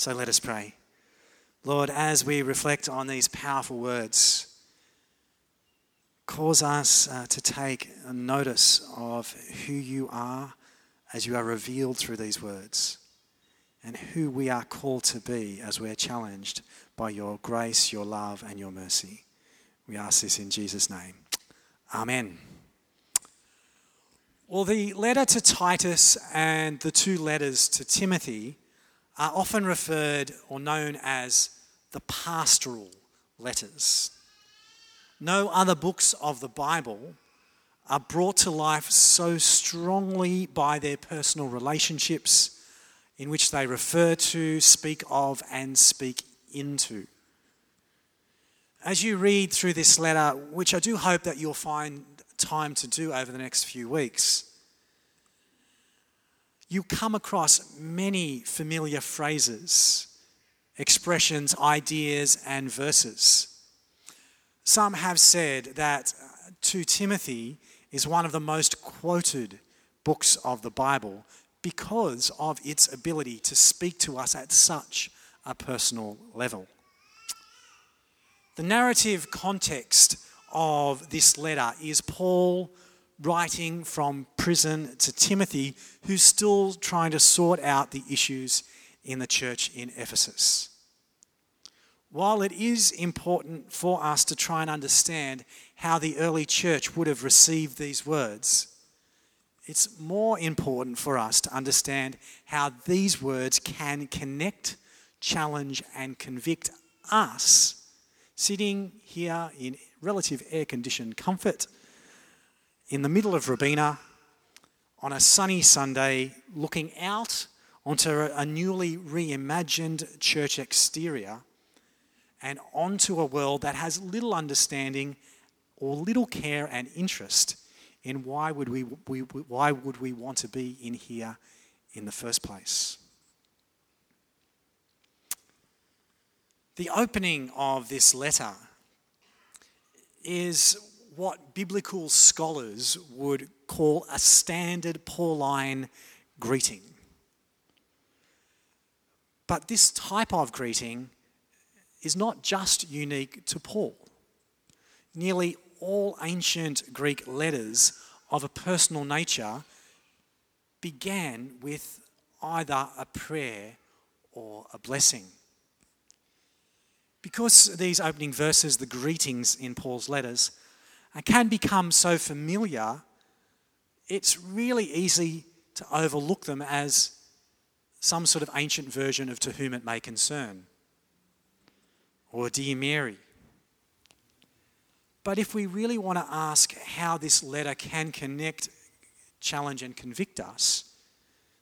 So let us pray. Lord, as we reflect on these powerful words, cause us uh, to take notice of who you are as you are revealed through these words and who we are called to be as we're challenged by your grace, your love, and your mercy. We ask this in Jesus' name. Amen. Well, the letter to Titus and the two letters to Timothy are often referred or known as the pastoral letters. No other books of the Bible are brought to life so strongly by their personal relationships in which they refer to, speak of, and speak into. As you read through this letter, which I do hope that you'll find time to do over the next few weeks, you come across many familiar phrases, expressions, ideas, and verses. Some have said that uh, 2 Timothy is one of the most quoted books of the Bible because of its ability to speak to us at such a personal level. The narrative context of this letter is Paul writing from prison to Timothy, who's still trying to sort out the issues in the church in Ephesus. While it is important for us to try and understand how the early church would have received these words, it's more important for us to understand how these words can connect, challenge, and convict us sitting here in relative air conditioned comfort in the middle of Robina on a sunny Sunday, looking out onto a newly reimagined church exterior and onto a world that has little understanding or little care and interest in why would we, we, why would we want to be in here in the first place. The opening of this letter is what biblical scholars would call a standard Pauline greeting. But this type of greeting is not just unique to Paul. Nearly all ancient Greek letters of a personal nature began with either a prayer or a blessing. Because these opening verses, the greetings in Paul's letters, can become so familiar, it's really easy to overlook them as some sort of ancient version of To Whom It May Concern or Dear Mary. But if we really want to ask how this letter can connect, challenge, and convict us,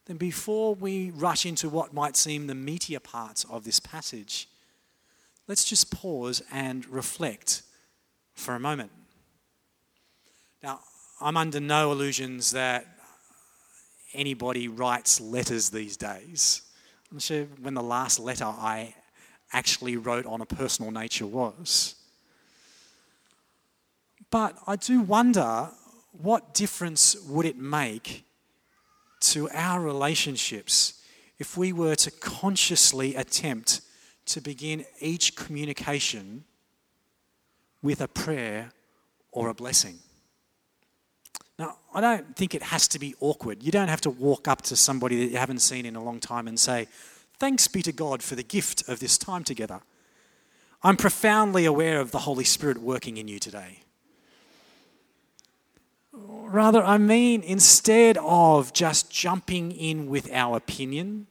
then before we rush into what might seem the meatier parts of this passage, let's just pause and reflect for a moment. Now, I'm under no illusions that anybody writes letters these days. I'm sure when the last letter I actually wrote on a personal nature was. But I do wonder what difference would it make to our relationships if we were to consciously attempt to begin each communication with a prayer or a blessing? Now, I don't think it has to be awkward. You don't have to walk up to somebody that you haven't seen in a long time and say, Thanks be to God for the gift of this time together. I'm profoundly aware of the Holy Spirit working in you today. Rather, I mean, instead of just jumping in with our opinion,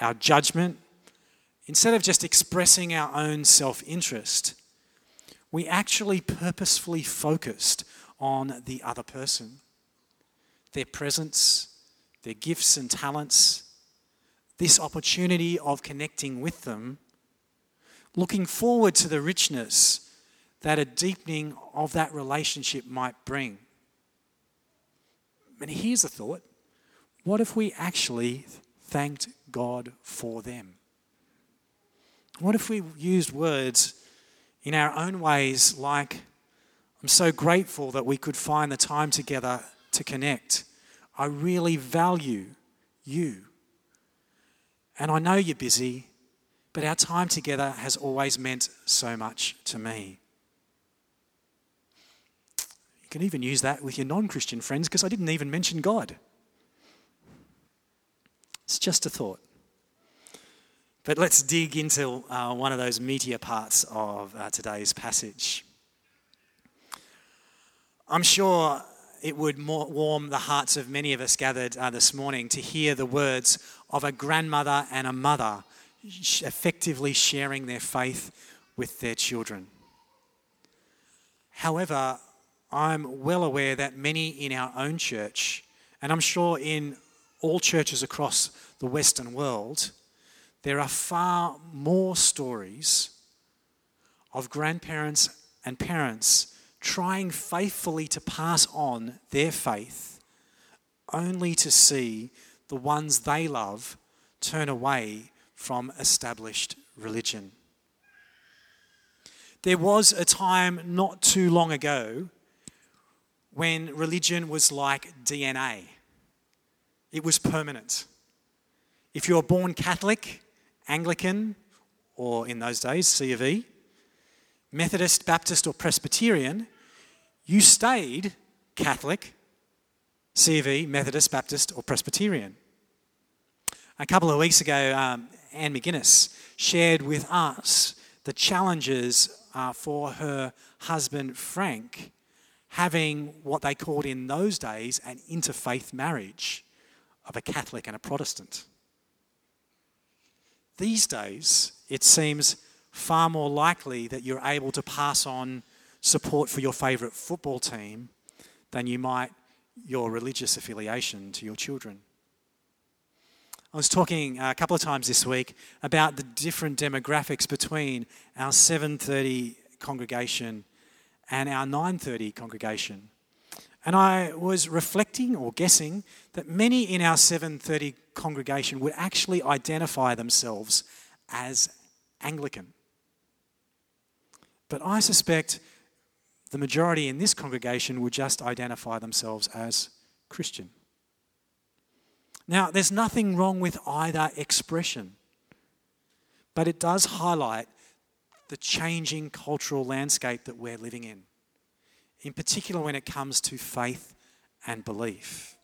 our judgment, instead of just expressing our own self interest, we actually purposefully focused on the other person, their presence, their gifts and talents, this opportunity of connecting with them, looking forward to the richness that a deepening of that relationship might bring. And here's a thought what if we actually thanked God for them? What if we used words in our own ways like, I'm so grateful that we could find the time together to connect. I really value you. And I know you're busy, but our time together has always meant so much to me. You can even use that with your non Christian friends because I didn't even mention God. It's just a thought. But let's dig into uh, one of those meatier parts of uh, today's passage. I'm sure it would warm the hearts of many of us gathered uh, this morning to hear the words of a grandmother and a mother effectively sharing their faith with their children. However, I'm well aware that many in our own church, and I'm sure in all churches across the Western world, there are far more stories of grandparents and parents trying faithfully to pass on their faith, only to see the ones they love turn away from established religion. There was a time not too long ago when religion was like DNA, it was permanent. If you were born Catholic, Anglican, or in those days, C of E, Methodist, Baptist, or Presbyterian, you stayed Catholic, CV, Methodist, Baptist, or Presbyterian. A couple of weeks ago, um, Anne McGuinness shared with us the challenges uh, for her husband Frank having what they called in those days an interfaith marriage of a Catholic and a Protestant. These days, it seems far more likely that you're able to pass on support for your favourite football team than you might your religious affiliation to your children. I was talking a couple of times this week about the different demographics between our 7:30 congregation and our 9:30 congregation. And I was reflecting or guessing that many in our 7:30 congregation would actually identify themselves as Anglican. But I suspect the majority in this congregation would just identify themselves as Christian. Now, there's nothing wrong with either expression, but it does highlight the changing cultural landscape that we're living in, in particular when it comes to faith and belief.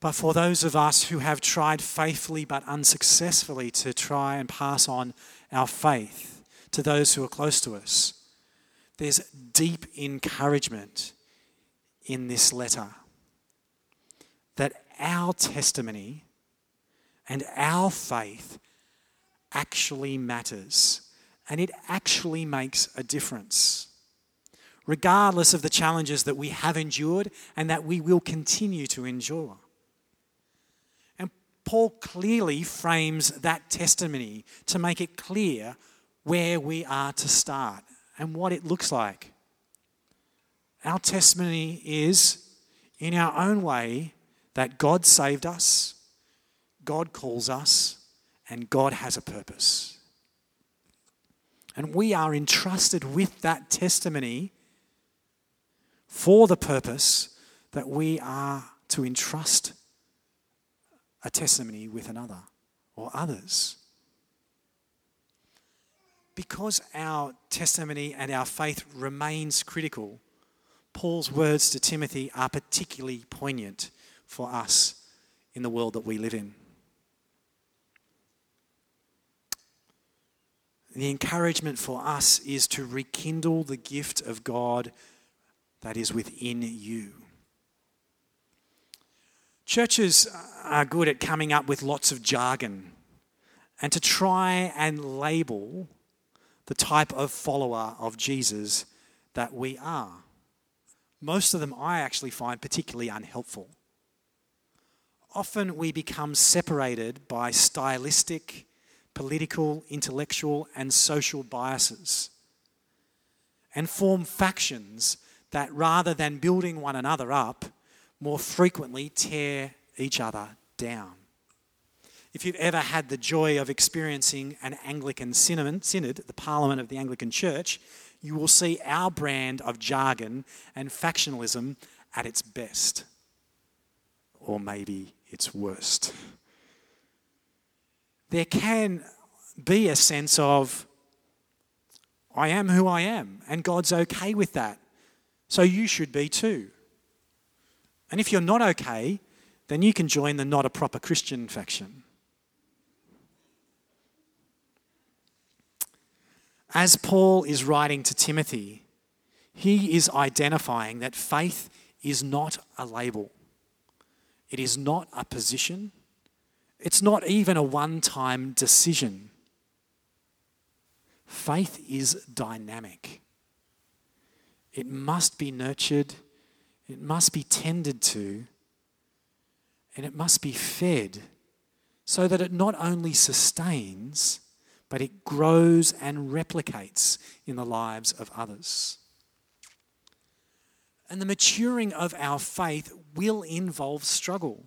But for those of us who have tried faithfully but unsuccessfully to try and pass on our faith to those who are close to us, there's deep encouragement in this letter that our testimony and our faith actually matters and it actually makes a difference. Regardless of the challenges that we have endured and that we will continue to endure. And Paul clearly frames that testimony to make it clear where we are to start and what it looks like. Our testimony is, in our own way, that God saved us, God calls us, and God has a purpose. And we are entrusted with that testimony for the purpose that we are to entrust a testimony with another or others. Because our testimony and our faith remains critical, Paul's words to Timothy are particularly poignant for us in the world that we live in. The encouragement for us is to rekindle the gift of God that is within you. Churches are good at coming up with lots of jargon and to try and label the type of follower of Jesus that we are. Most of them I actually find particularly unhelpful. Often we become separated by stylistic political, intellectual, and social biases, and form factions that rather than building one another up, more frequently tear each other down. If you've ever had the joy of experiencing an Anglican synod, the Parliament of the Anglican Church, you will see our brand of jargon and factionalism at its best, or maybe its worst. there can be a sense of, I am who I am, and God's okay with that. So you should be too. And if you're not okay, then you can join the not a proper Christian faction. As Paul is writing to Timothy, he is identifying that faith is not a label, it is not a position, it's not even a one time decision. Faith is dynamic. It must be nurtured, it must be tended to, and it must be fed so that it not only sustains, but it grows and replicates in the lives of others. And the maturing of our faith will involve struggle.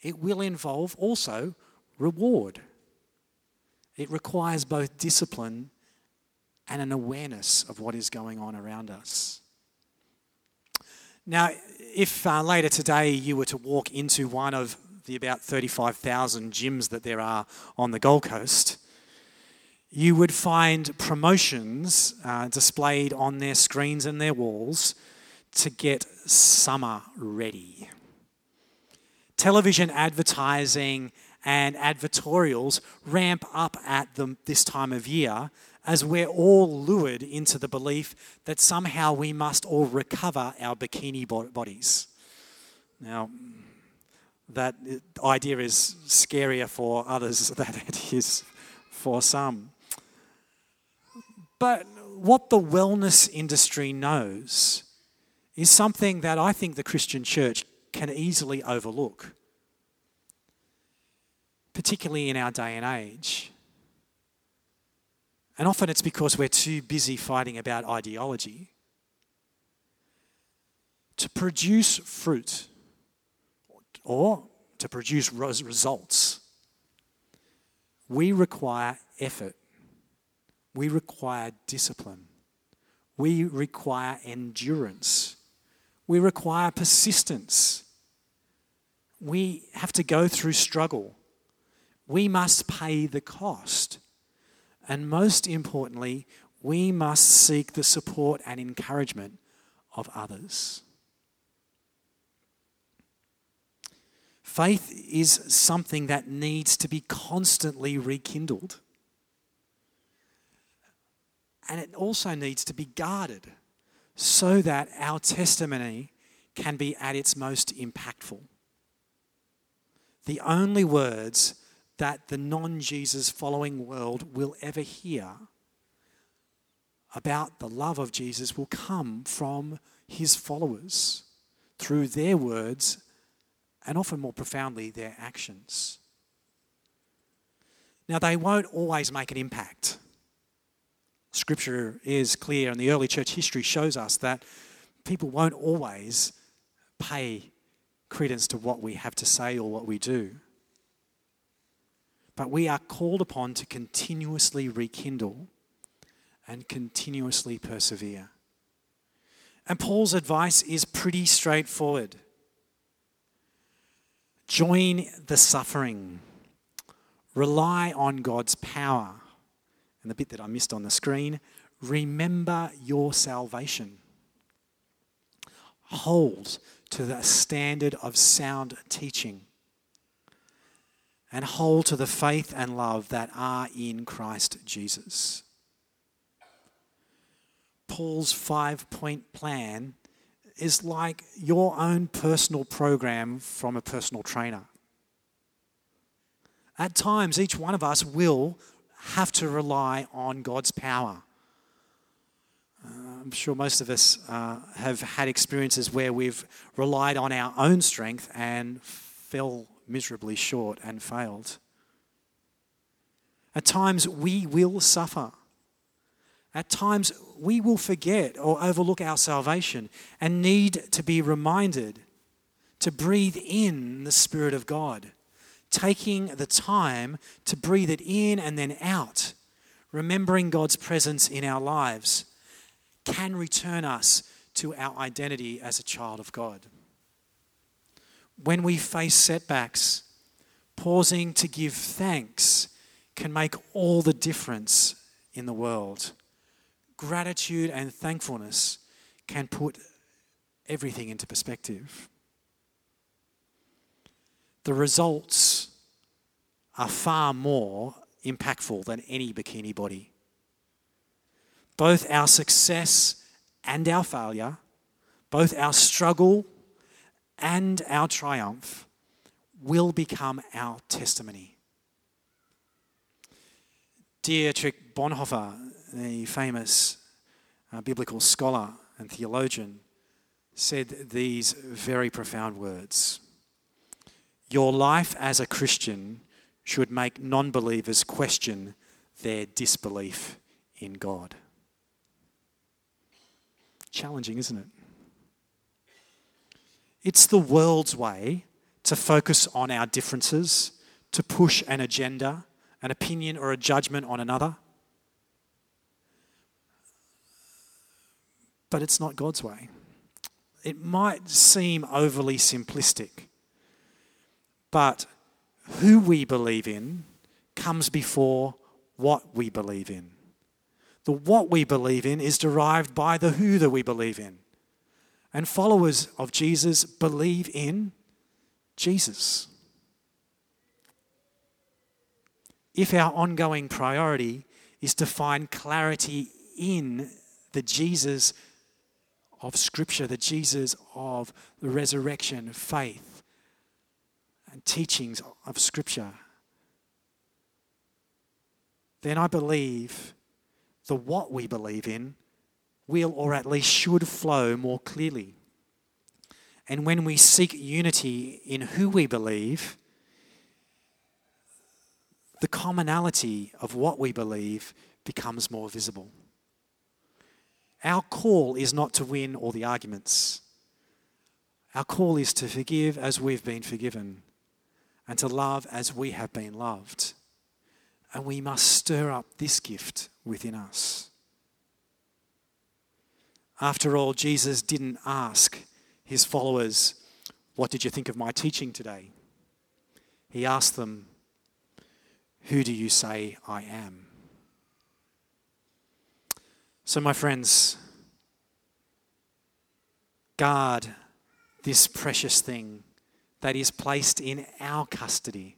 It will involve also reward. It requires both discipline and an awareness of what is going on around us. Now, if uh, later today you were to walk into one of the about 35,000 gyms that there are on the Gold Coast, you would find promotions uh, displayed on their screens and their walls to get summer ready. Television advertising and advertorials ramp up at this time of year as we're all lured into the belief that somehow we must all recover our bikini bodies. Now, that idea is scarier for others than it is for some. But what the wellness industry knows is something that I think the Christian church can easily overlook particularly in our day and age. And often it's because we're too busy fighting about ideology. To produce fruit or to produce results, we require effort. We require discipline. We require endurance. We require persistence. We have to go through struggle we must pay the cost. And most importantly, we must seek the support and encouragement of others. Faith is something that needs to be constantly rekindled. And it also needs to be guarded so that our testimony can be at its most impactful. The only words that the non Jesus following world will ever hear about the love of Jesus will come from his followers through their words and often more profoundly their actions. Now, they won't always make an impact. Scripture is clear, and the early church history shows us that people won't always pay credence to what we have to say or what we do but we are called upon to continuously rekindle and continuously persevere. And Paul's advice is pretty straightforward join the suffering, rely on God's power. And the bit that I missed on the screen remember your salvation. Hold to the standard of sound teaching and hold to the faith and love that are in Christ Jesus. Paul's five point plan is like your own personal program from a personal trainer. At times, each one of us will have to rely on God's power. Uh, I'm sure most of us uh, have had experiences where we've relied on our own strength and fell miserably short and failed. At times, we will suffer. At times, we will forget or overlook our salvation and need to be reminded to breathe in the Spirit of God, taking the time to breathe it in and then out, remembering God's presence in our lives, can return us to our identity as a child of God when we face setbacks, pausing to give thanks can make all the difference in the world. Gratitude and thankfulness can put everything into perspective. The results are far more impactful than any bikini body. Both our success and our failure, both our struggle and our triumph, will become our testimony. Dietrich Bonhoeffer, the famous uh, biblical scholar and theologian, said these very profound words Your life as a Christian should make non believers question their disbelief in God. Challenging, isn't it? It's the world's way to focus on our differences, to push an agenda, an opinion, or a judgment on another. But it's not God's way. It might seem overly simplistic, but who we believe in comes before what we believe in. The what we believe in is derived by the who that we believe in. And followers of Jesus believe in Jesus. If our ongoing priority is to find clarity in the Jesus of Scripture, the Jesus of the resurrection, faith, and teachings of Scripture, then I believe the what we believe in will, or at least should, flow more clearly. And when we seek unity in who we believe, the commonality of what we believe becomes more visible. Our call is not to win all the arguments. Our call is to forgive as we've been forgiven and to love as we have been loved. And we must stir up this gift within us. After all, Jesus didn't ask his followers, What did you think of my teaching today? He asked them, Who do you say I am? So, my friends, guard this precious thing that is placed in our custody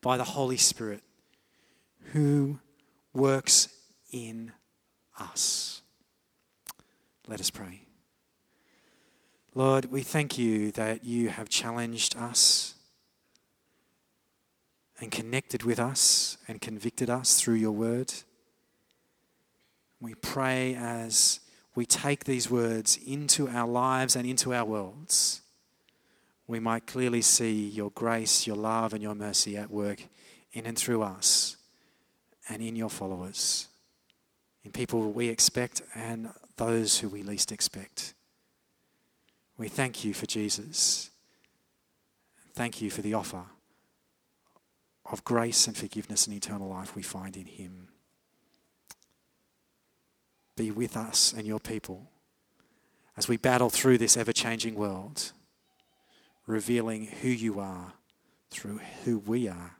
by the Holy Spirit who works in us. Let us pray. Lord, we thank you that you have challenged us and connected with us and convicted us through your word. We pray as we take these words into our lives and into our worlds, we might clearly see your grace, your love, and your mercy at work in and through us and in your followers, in people we expect and those who we least expect. We thank you for Jesus. Thank you for the offer of grace and forgiveness and eternal life we find in Him. Be with us and your people as we battle through this ever changing world, revealing who you are through who we are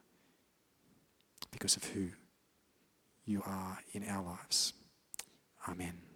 because of who you are in our lives. Amen.